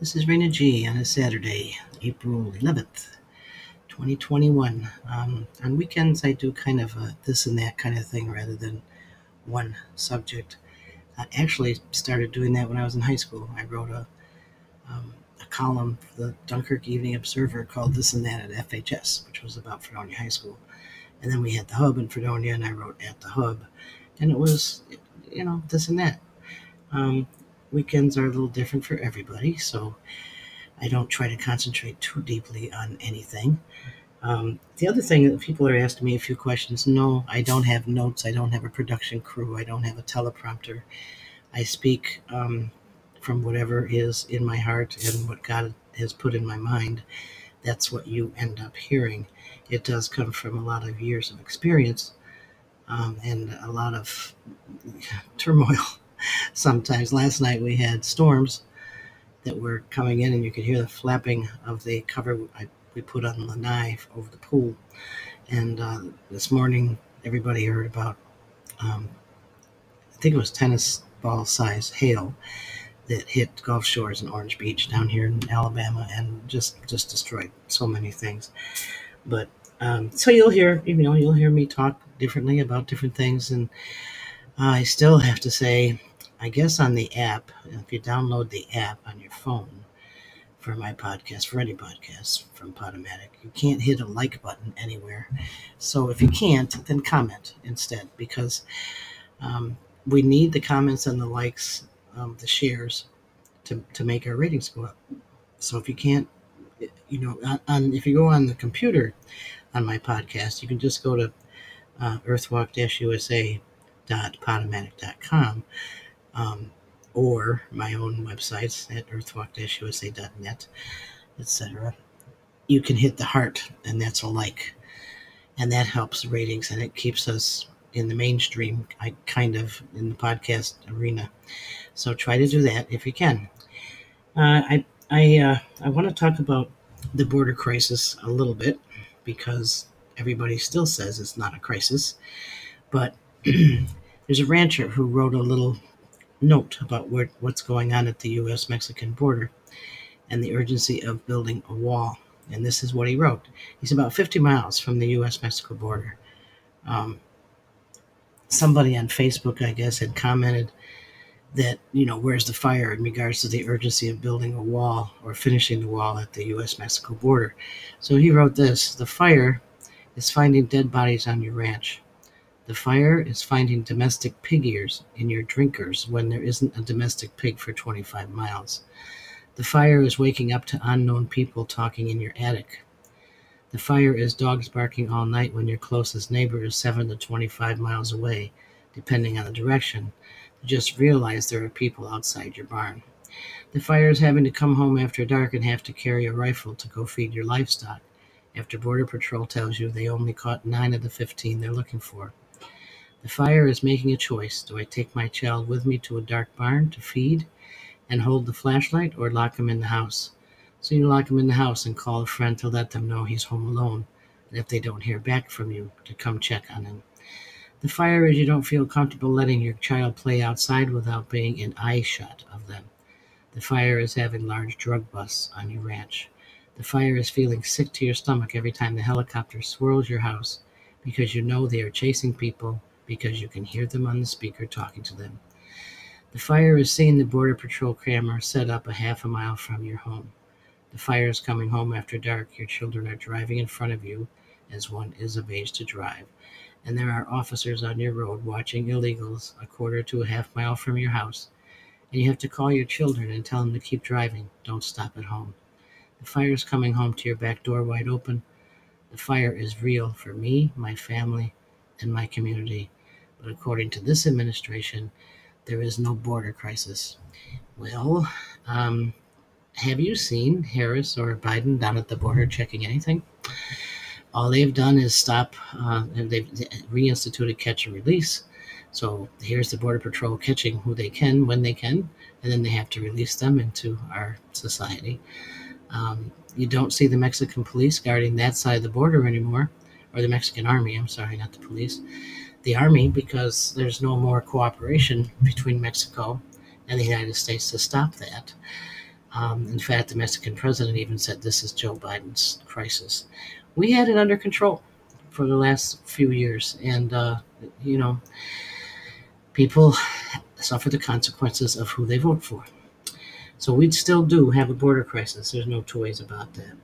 This is Raina G on a Saturday, April 11th, 2021. Um, on weekends, I do kind of a this and that kind of thing rather than one subject. I actually started doing that when I was in high school. I wrote a, um, a column for the Dunkirk Evening Observer called This and That at FHS, which was about Fredonia High School. And then we had the hub in Fredonia, and I wrote at the hub. And it was, you know, this and that. Um, weekends are a little different for everybody, so I don't try to concentrate too deeply on anything. Um, the other thing that people are asking me a few questions no, I don't have notes, I don't have a production crew, I don't have a teleprompter. I speak um, from whatever is in my heart and what God has put in my mind. That's what you end up hearing. It does come from a lot of years of experience um, and a lot of turmoil sometimes. Last night we had storms that were coming in, and you could hear the flapping of the cover I, we put on the knife over the pool. And uh, this morning, everybody heard about, um, I think it was tennis ball size hail that hit Gulf Shores and Orange Beach down here in Alabama and just just destroyed so many things. But um, so you'll hear, you know, you'll hear me talk differently about different things, and I still have to say I guess on the app, if you download the app on your phone for my podcast, for any podcast from Podomatic, you can't hit a like button anywhere. So if you can't, then comment instead because um, we need the comments and the likes, um, the shares to, to make our ratings go up. So if you can't, you know, on, on if you go on the computer on my podcast, you can just go to uh, earthwalk-usa.podomatic.com um, or my own websites at earthwalk-usa.net, etc. You can hit the heart, and that's a like, and that helps ratings, and it keeps us in the mainstream, I kind of in the podcast arena. So try to do that if you can. Uh, I I uh, I want to talk about the border crisis a little bit because everybody still says it's not a crisis, but there's a rancher who wrote a little note about what's going on at the U.S. Mexican border and the urgency of building a wall. And this is what he wrote. He's about 50 miles from the U.S. Mexico border. Um, somebody on Facebook, I guess, had commented that, you know, where's the fire in regards to the urgency of building a wall or finishing the wall at the U.S. Mexico border. So he wrote this The fire is finding dead bodies on your ranch. The fire is finding domestic pig ears in your drinkers when there isn't a domestic pig for 25 miles. The fire is waking up to unknown people talking in your attic. The fire is dogs barking all night when your closest neighbor is 7 to 25 miles away, depending on the direction. You just realize there are people outside your barn. The fire is having to come home after dark and have to carry a rifle to go feed your livestock after Border Patrol tells you they only caught 9 of the 15 they're looking for. The fire is making a choice. Do I take my child with me to a dark barn to feed and hold the flashlight or lock him in the house? So you lock him in the house and call a friend to let them know he's home alone, and if they don't hear back from you, to come check on him. The fire is you don't feel comfortable letting your child play outside without being in eye shot of them. The fire is having large drug busts on your ranch. The fire is feeling sick to your stomach every time the helicopter swirls your house because you know they are chasing people because you can hear them on the speaker talking to them. The fire is seeing the Border Patrol camera set up a half a mile from your home. The fire is coming home after dark. Your children are driving in front of you as one is of age to drive. And there are officers on your road watching illegals a quarter to a half mile from your house. And you have to call your children and tell them to keep driving. Don't stop at home. The fire is coming home to your back door wide open. The fire is real for me, my family, and my community. But according to this administration, there is no border crisis. Well, um, have you seen Harris or Biden down at the border checking anything? All they've done is stop, uh, they've reinstituted catch and release. So here's the Border Patrol catching who they can when they can, and then they have to release them into our society. Um, you don't see the Mexican police guarding that side of the border anymore, or the Mexican army, I'm sorry, not the police the army because there's no more cooperation between Mexico and the United States to stop that. Um, in fact, the Mexican president even said this is Joe Biden's crisis. We had it under control for the last few years, and uh, you know, people suffer the consequences of who they vote for. So we still do have a border crisis. There's no two ways about that.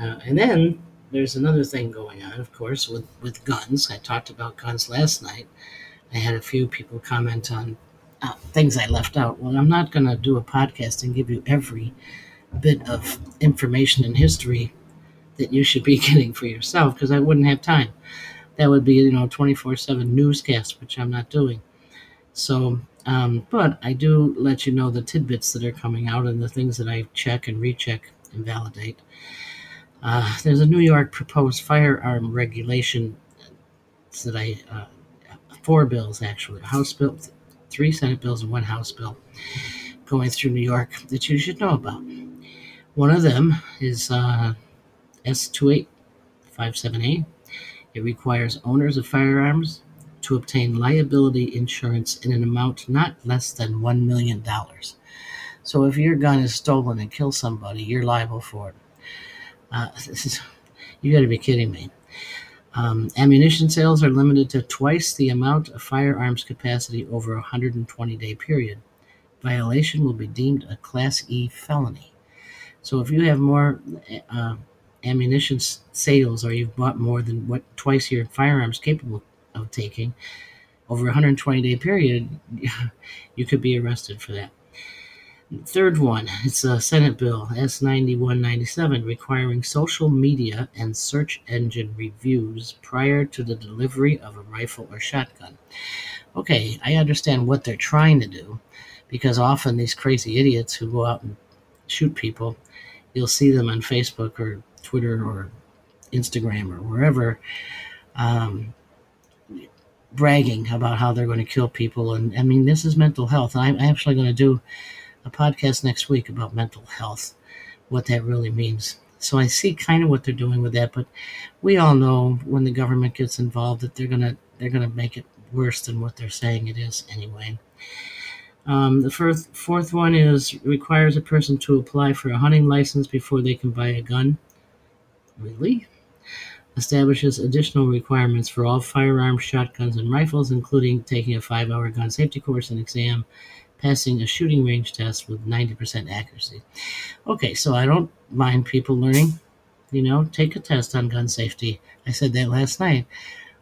Uh, and then there's another thing going on, of course, with, with guns. I talked about guns last night. I had a few people comment on uh, things I left out. Well, I'm not going to do a podcast and give you every bit of information and history that you should be getting for yourself because I wouldn't have time. That would be, you know, 24 7 newscast, which I'm not doing. So, um, but I do let you know the tidbits that are coming out and the things that I check and recheck and validate. Uh, there's a New York proposed firearm regulation that I, uh, four bills actually, House bill, three Senate bills, and one House bill going through New York that you should know about. One of them is uh, S2857A. It requires owners of firearms to obtain liability insurance in an amount not less than $1 million. So if your gun is stolen and kills somebody, you're liable for it. Uh, is, you got to be kidding me. Um, ammunition sales are limited to twice the amount of firearms capacity over a 120 day period. Violation will be deemed a Class E felony. So if you have more uh, ammunition sales or you've bought more than what twice your firearms capable of taking over a 120 day period, you could be arrested for that. Third one, it's a Senate bill, S9197, requiring social media and search engine reviews prior to the delivery of a rifle or shotgun. Okay, I understand what they're trying to do because often these crazy idiots who go out and shoot people, you'll see them on Facebook or Twitter or Instagram or wherever um, bragging about how they're going to kill people. And I mean, this is mental health. I'm actually going to do a podcast next week about mental health, what that really means. So I see kind of what they're doing with that, but we all know when the government gets involved that they're gonna they're gonna make it worse than what they're saying it is anyway. Um, the first, fourth one is requires a person to apply for a hunting license before they can buy a gun. Really? Establishes additional requirements for all firearms, shotguns, and rifles, including taking a five hour gun safety course and exam passing a shooting range test with 90% accuracy. Okay, so I don't mind people learning, you know, take a test on gun safety. I said that last night.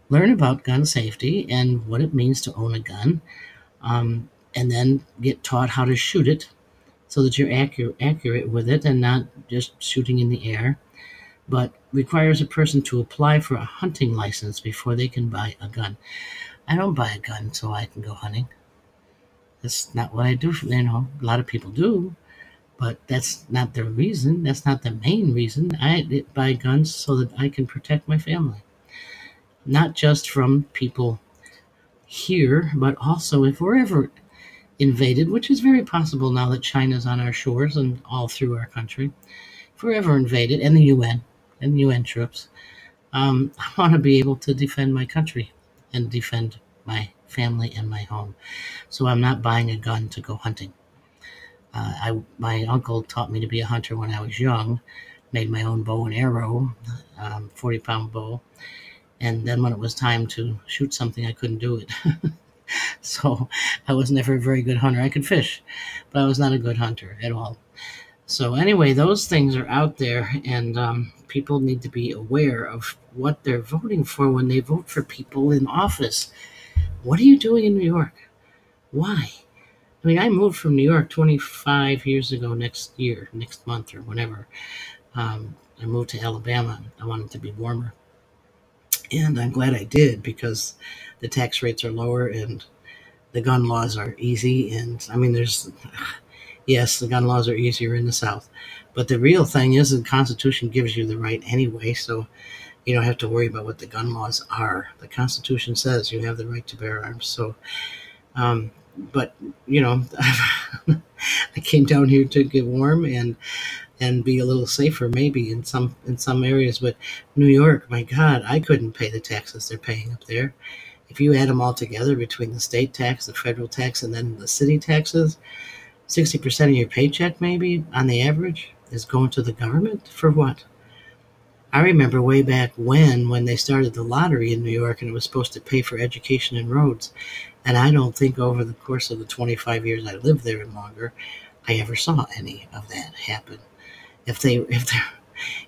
Learn about gun safety and what it means to own a gun, um, and then get taught how to shoot it so that you're accurate, accurate with it and not just shooting in the air. But requires a person to apply for a hunting license before they can buy a gun. I don't buy a gun so I can go hunting. That's not what I do. You know, a lot of people do, but that's not the reason. That's not the main reason. I buy guns so that I can protect my family, not just from people here, but also if we're ever invaded, which is very possible now that China's on our shores and all through our country. If we're ever invaded, and the UN and UN troops, um, I want to be able to defend my country and defend my family and my home. So I'm not buying a gun to go hunting. Uh, I, my uncle taught me to be a hunter when I was young, made my own bow and arrow, um, 40 pound bow. And then when it was time to shoot something, I couldn't do it. so I was never a very good hunter. I could fish, but I was not a good hunter at all. So, anyway, those things are out there, and um, people need to be aware of what they're voting for when they vote for people in office. What are you doing in New York? Why? I mean, I moved from New York 25 years ago next year, next month, or whenever. Um, I moved to Alabama. I wanted to be warmer. And I'm glad I did because the tax rates are lower and the gun laws are easy. And I mean, there's, yes, the gun laws are easier in the South. But the real thing is the Constitution gives you the right anyway. So you don't have to worry about what the gun laws are. The Constitution says you have the right to bear arms. So, um, but you know, I came down here to get warm and and be a little safer, maybe in some in some areas. But New York, my God, I couldn't pay the taxes they're paying up there. If you add them all together between the state tax, the federal tax, and then the city taxes, 60% of your paycheck, maybe on the average, is going to the government for what? I remember way back when, when they started the lottery in New York and it was supposed to pay for education and roads. And I don't think over the course of the 25 years I lived there and longer, I ever saw any of that happen. If they, if there,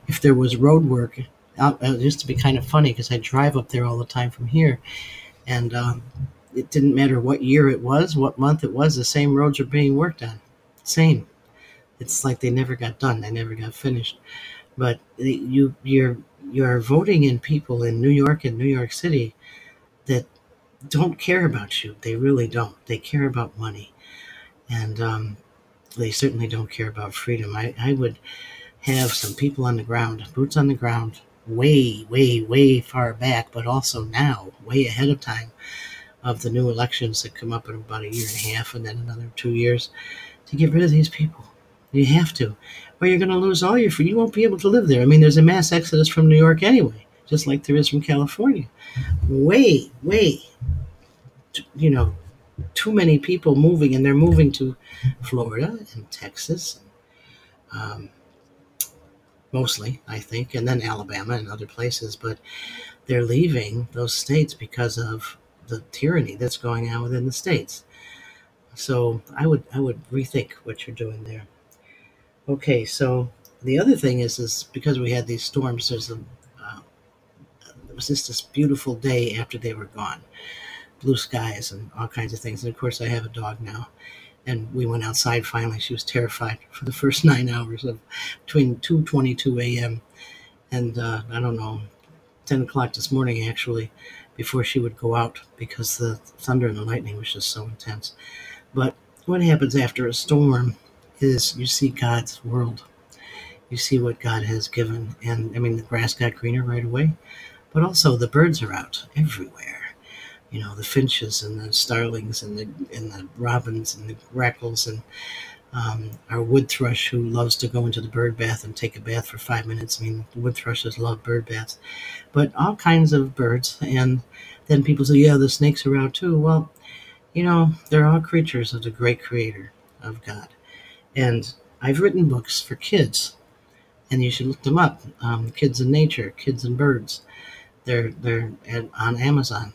if there was road work, uh, it used to be kind of funny because I drive up there all the time from here, and um, it didn't matter what year it was, what month it was, the same roads are being worked on. Same. It's like they never got done. They never got finished but you you're you're voting in people in New York and New York City that don't care about you. They really don't. They care about money, and um, they certainly don't care about freedom. I, I would have some people on the ground, boots on the ground, way, way, way far back, but also now, way ahead of time of the new elections that come up in about a year and a half and then another two years to get rid of these people. You have to or you're going to lose all your food. You won't be able to live there. I mean, there's a mass exodus from New York anyway, just like there is from California. Way, way, you know, too many people moving, and they're moving to Florida and Texas, um, mostly, I think, and then Alabama and other places. But they're leaving those states because of the tyranny that's going on within the states. So I would I would rethink what you're doing there. Okay, so the other thing is, is because we had these storms, there's a, uh, it was just this beautiful day after they were gone, blue skies and all kinds of things. And of course, I have a dog now, and we went outside finally. She was terrified for the first nine hours of between 2:22 a.m. and uh, I don't know, 10 o'clock this morning actually, before she would go out because the thunder and the lightning was just so intense. But what happens after a storm? Is you see God's world. You see what God has given. And I mean, the grass got greener right away, but also the birds are out everywhere. You know, the finches and the starlings and the, and the robins and the grackles and um, our wood thrush who loves to go into the bird bath and take a bath for five minutes. I mean, wood thrushes love bird baths, but all kinds of birds. And then people say, yeah, the snakes are out too. Well, you know, they're all creatures of the great creator of God. And I've written books for kids, and you should look them up. Um, kids in Nature, Kids and Birds. They're they're at, on Amazon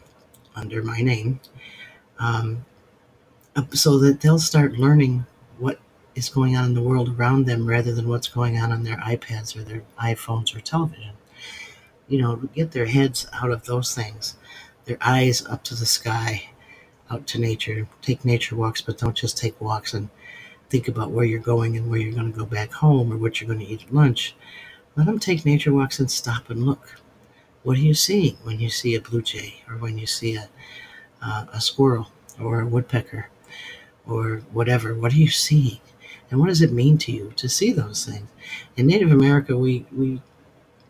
under my name, um, so that they'll start learning what is going on in the world around them rather than what's going on on their iPads or their iPhones or television. You know, get their heads out of those things, their eyes up to the sky, out to nature. Take nature walks, but don't just take walks and think about where you're going and where you're going to go back home or what you're going to eat at lunch. Let them take nature walks and stop and look. What are you seeing when you see a blue jay or when you see a, uh, a squirrel or a woodpecker or whatever? What are you seeing? And what does it mean to you to see those things? In Native America, we, we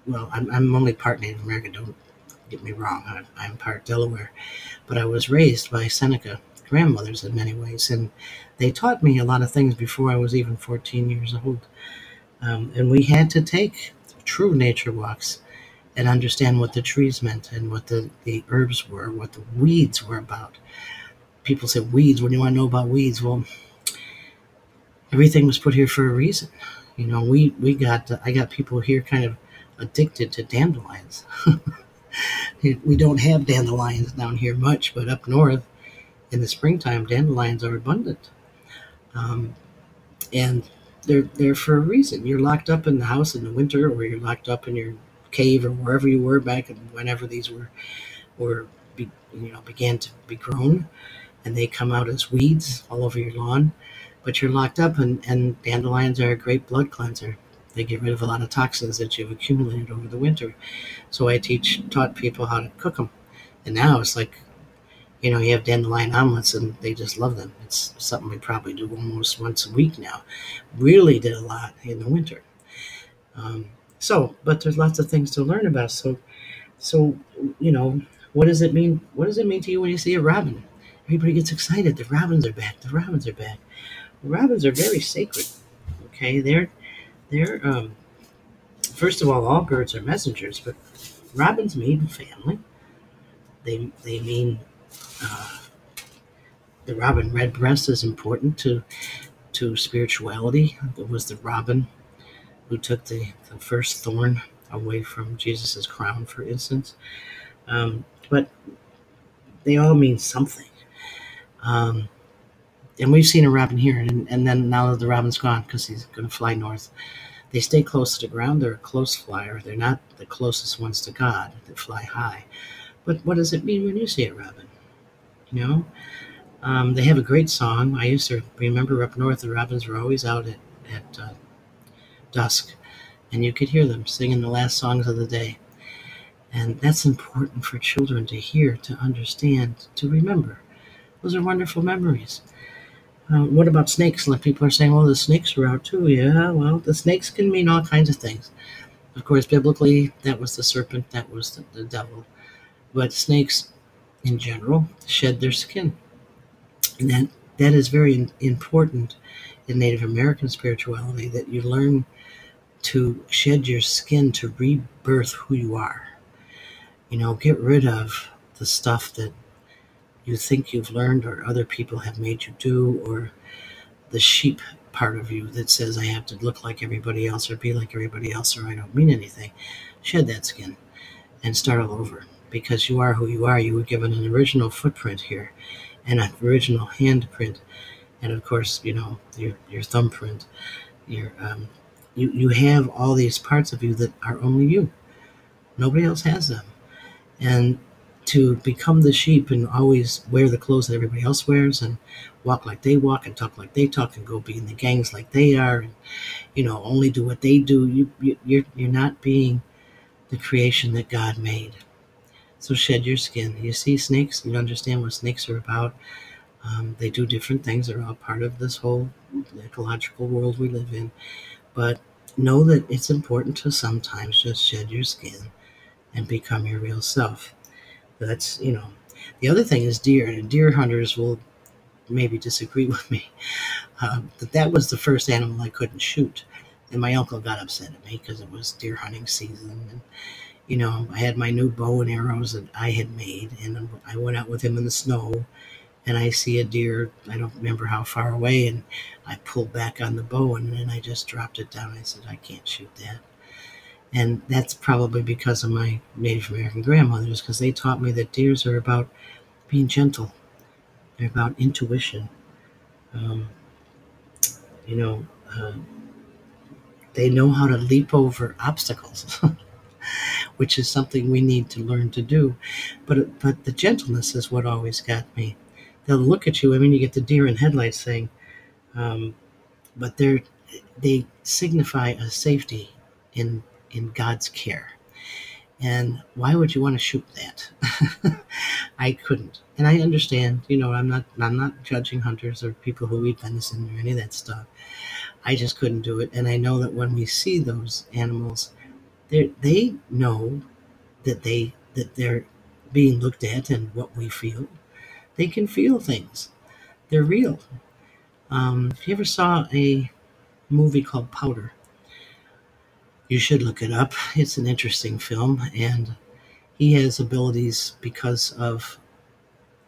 well, I'm, I'm only part Native American, don't get me wrong, I'm, I'm part Delaware, but I was raised by Seneca grandmothers in many ways, and they taught me a lot of things before I was even 14 years old. Um, and we had to take true nature walks and understand what the trees meant and what the, the herbs were, what the weeds were about. People say weeds. What do you want to know about weeds? Well, everything was put here for a reason. You know, we we got I got people here kind of addicted to dandelions. we don't have dandelions down here much, but up north in the springtime, dandelions are abundant. Um, and they're there for a reason. You're locked up in the house in the winter, or you're locked up in your cave, or wherever you were back whenever these were were be, you know began to be grown, and they come out as weeds all over your lawn. But you're locked up, and, and dandelions are a great blood cleanser. They get rid of a lot of toxins that you've accumulated over the winter. So I teach taught people how to cook them, and now it's like you know, you have dandelion omelets and they just love them. It's something we probably do almost once a week now. Really did a lot in the winter. Um, so, but there's lots of things to learn about. So, so you know, what does it mean? What does it mean to you when you see a robin? Everybody gets excited. The robins are back. The robins are back. Robins are very sacred. Okay, they're they're um, first of all, all birds are messengers, but robins mean family. They they mean the robin redbreast is important to to spirituality. It was the robin who took the, the first thorn away from Jesus's crown, for instance. Um, but they all mean something. Um, and we've seen a robin here, and, and then now that the robin's gone because he's going to fly north, they stay close to the ground. They're a close flyer. They're not the closest ones to God that fly high. But what does it mean when you see a robin? You know, um, they have a great song. I used to remember up north, the robins were always out at, at uh, dusk, and you could hear them singing the last songs of the day. And that's important for children to hear, to understand, to remember. Those are wonderful memories. Uh, what about snakes? Like people are saying, well, the snakes are out too. Yeah, well, the snakes can mean all kinds of things. Of course, biblically, that was the serpent, that was the, the devil. But snakes, in general, shed their skin. And that, that is very important in Native American spirituality that you learn to shed your skin to rebirth who you are. You know, get rid of the stuff that you think you've learned or other people have made you do, or the sheep part of you that says, I have to look like everybody else or be like everybody else or I don't mean anything. Shed that skin and start all over because you are who you are. You were given an original footprint here and an original handprint. And of course, you know, your, your thumbprint, your, um, you, you have all these parts of you that are only you. Nobody else has them. And to become the sheep and always wear the clothes that everybody else wears and walk like they walk and talk like they talk and go be in the gangs like they are and you know only do what they do you, you you're you're not being the creation that God made so shed your skin you see snakes you understand what snakes are about um, they do different things they're all part of this whole ecological world we live in but know that it's important to sometimes just shed your skin and become your real self that's, you know, the other thing is deer, and deer hunters will maybe disagree with me. Uh, that that was the first animal I couldn't shoot. And my uncle got upset at me because it was deer hunting season. And, you know, I had my new bow and arrows that I had made, and I went out with him in the snow. And I see a deer, I don't remember how far away, and I pulled back on the bow and then I just dropped it down. I said, I can't shoot that. And that's probably because of my Native American grandmothers, because they taught me that deers are about being gentle, they're about intuition. Um, you know, uh, they know how to leap over obstacles, which is something we need to learn to do. But but the gentleness is what always got me. They'll look at you. I mean, you get the deer in headlights thing, um, but they're they signify a safety in in God's care. And why would you want to shoot that? I couldn't. And I understand, you know, I'm not I'm not judging hunters or people who eat venison or any of that stuff. I just couldn't do it. And I know that when we see those animals, they they know that they that they're being looked at and what we feel. They can feel things. They're real. Um, if you ever saw a movie called Powder, you should look it up. It's an interesting film, and he has abilities because of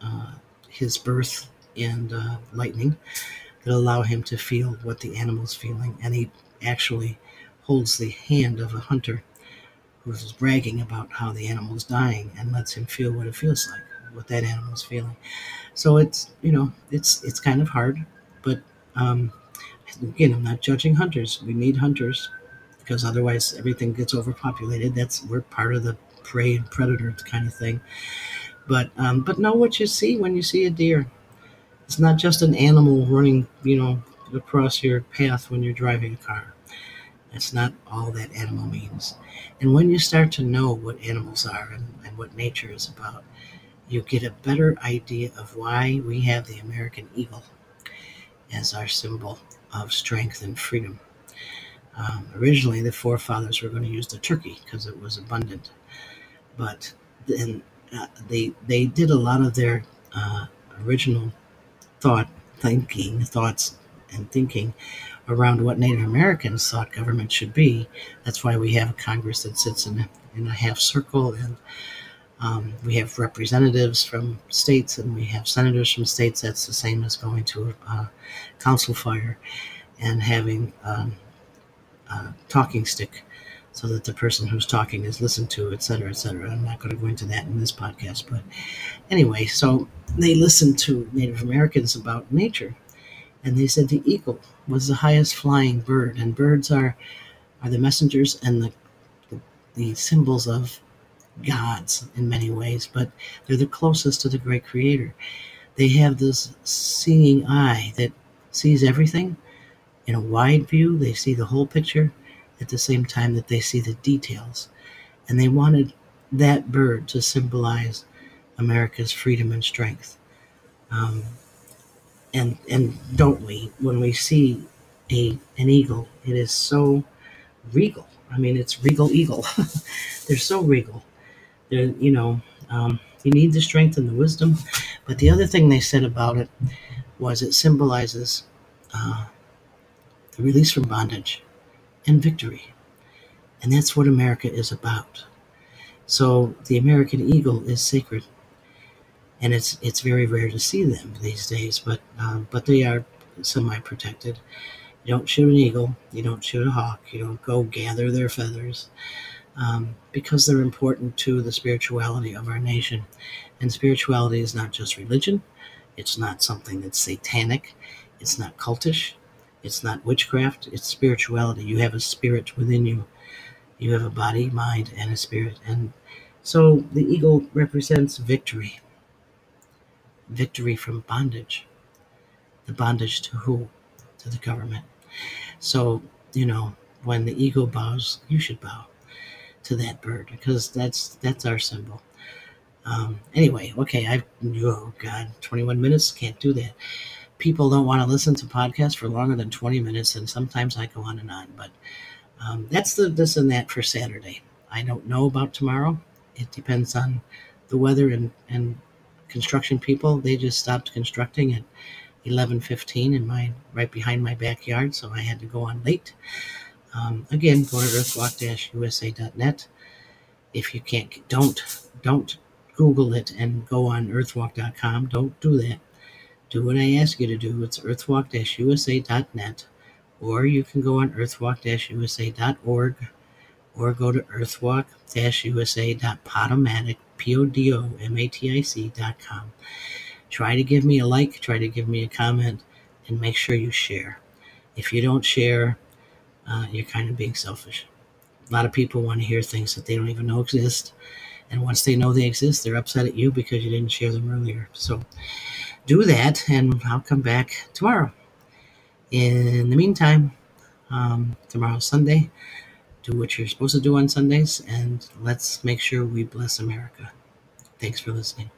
uh, his birth and uh, lightning that allow him to feel what the animal's feeling. And he actually holds the hand of a hunter who's bragging about how the animal's dying and lets him feel what it feels like, what that animal's feeling. So it's you know it's it's kind of hard, but um, again, I'm not judging hunters. We need hunters because otherwise everything gets overpopulated. That's we're part of the prey and predator kind of thing. But um, but know what you see when you see a deer. It's not just an animal running, you know, across your path when you're driving a car. That's not all that animal means. And when you start to know what animals are and, and what nature is about, you get a better idea of why we have the American eagle as our symbol of strength and freedom. Um, originally, the forefathers were going to use the turkey because it was abundant, but then uh, they they did a lot of their uh, original thought thinking, thoughts and thinking around what Native Americans thought government should be. That's why we have a Congress that sits in a, in a half circle and Um, we have representatives from states and we have senators from states. That's the same as going to a council fire and having um, a talking stick so that the person who's talking is listened to, et cetera, et cetera. I'm not going to go into that in this podcast, but anyway, so they listened to Native Americans about nature, and they said the eagle was the highest flying bird, and birds are are the messengers and the the, the symbols of gods in many ways, but they're the closest to the great creator. They have this seeing eye that sees everything in a wide view. They see the whole picture at the same time that they see the details. And they wanted that bird to symbolize America's freedom and strength. Um, and and don't we when we see a an eagle, it is so regal. I mean, it's regal eagle. They're so regal. They're you know um, you need the strength and the wisdom, but the other thing they said about it was it symbolizes uh, the release from bondage and victory, and that's what America is about. So the American eagle is sacred, and it's it's very rare to see them these days. But um, but they are semi-protected. You don't shoot an eagle. You don't shoot a hawk. You don't go gather their feathers um, because they're important to the spirituality of our nation. And spirituality is not just religion. It's not something that's satanic. It's not cultish. It's not witchcraft. It's spirituality. You have a spirit within you. You have a body, mind, and a spirit. And so the eagle represents victory victory from bondage. The bondage to who? To the government. So, you know, when the ego bows, you should bow to that bird because that's that's our symbol. Um, anyway, okay, I've oh god, 21 minutes, can't do that. People don't want to listen to podcasts for longer than 20 minutes, and sometimes I go on and on. But um, that's the this and that for Saturday. I don't know about tomorrow. It depends on the weather and and construction people. They just stopped constructing at 11:15 in my right behind my backyard, so I had to go on late. Um, again, go to earthwalk-usa.net. If you can't, don't don't Google it and go on earthwalk.com. Don't do that. Do what I ask you to do. It's earthwalk-usa.net, or you can go on earthwalk-usa.org, or go to earthwalk-usa.podomatic, P-O-D-O-M-A-T-I-C.com. Try to give me a like, try to give me a comment, and make sure you share. If you don't share, uh, you're kind of being selfish. A lot of people want to hear things that they don't even know exist. And once they know they exist, they're upset at you because you didn't share them earlier. So do that, and I'll come back tomorrow. In the meantime, um, tomorrow's Sunday. Do what you're supposed to do on Sundays, and let's make sure we bless America. Thanks for listening.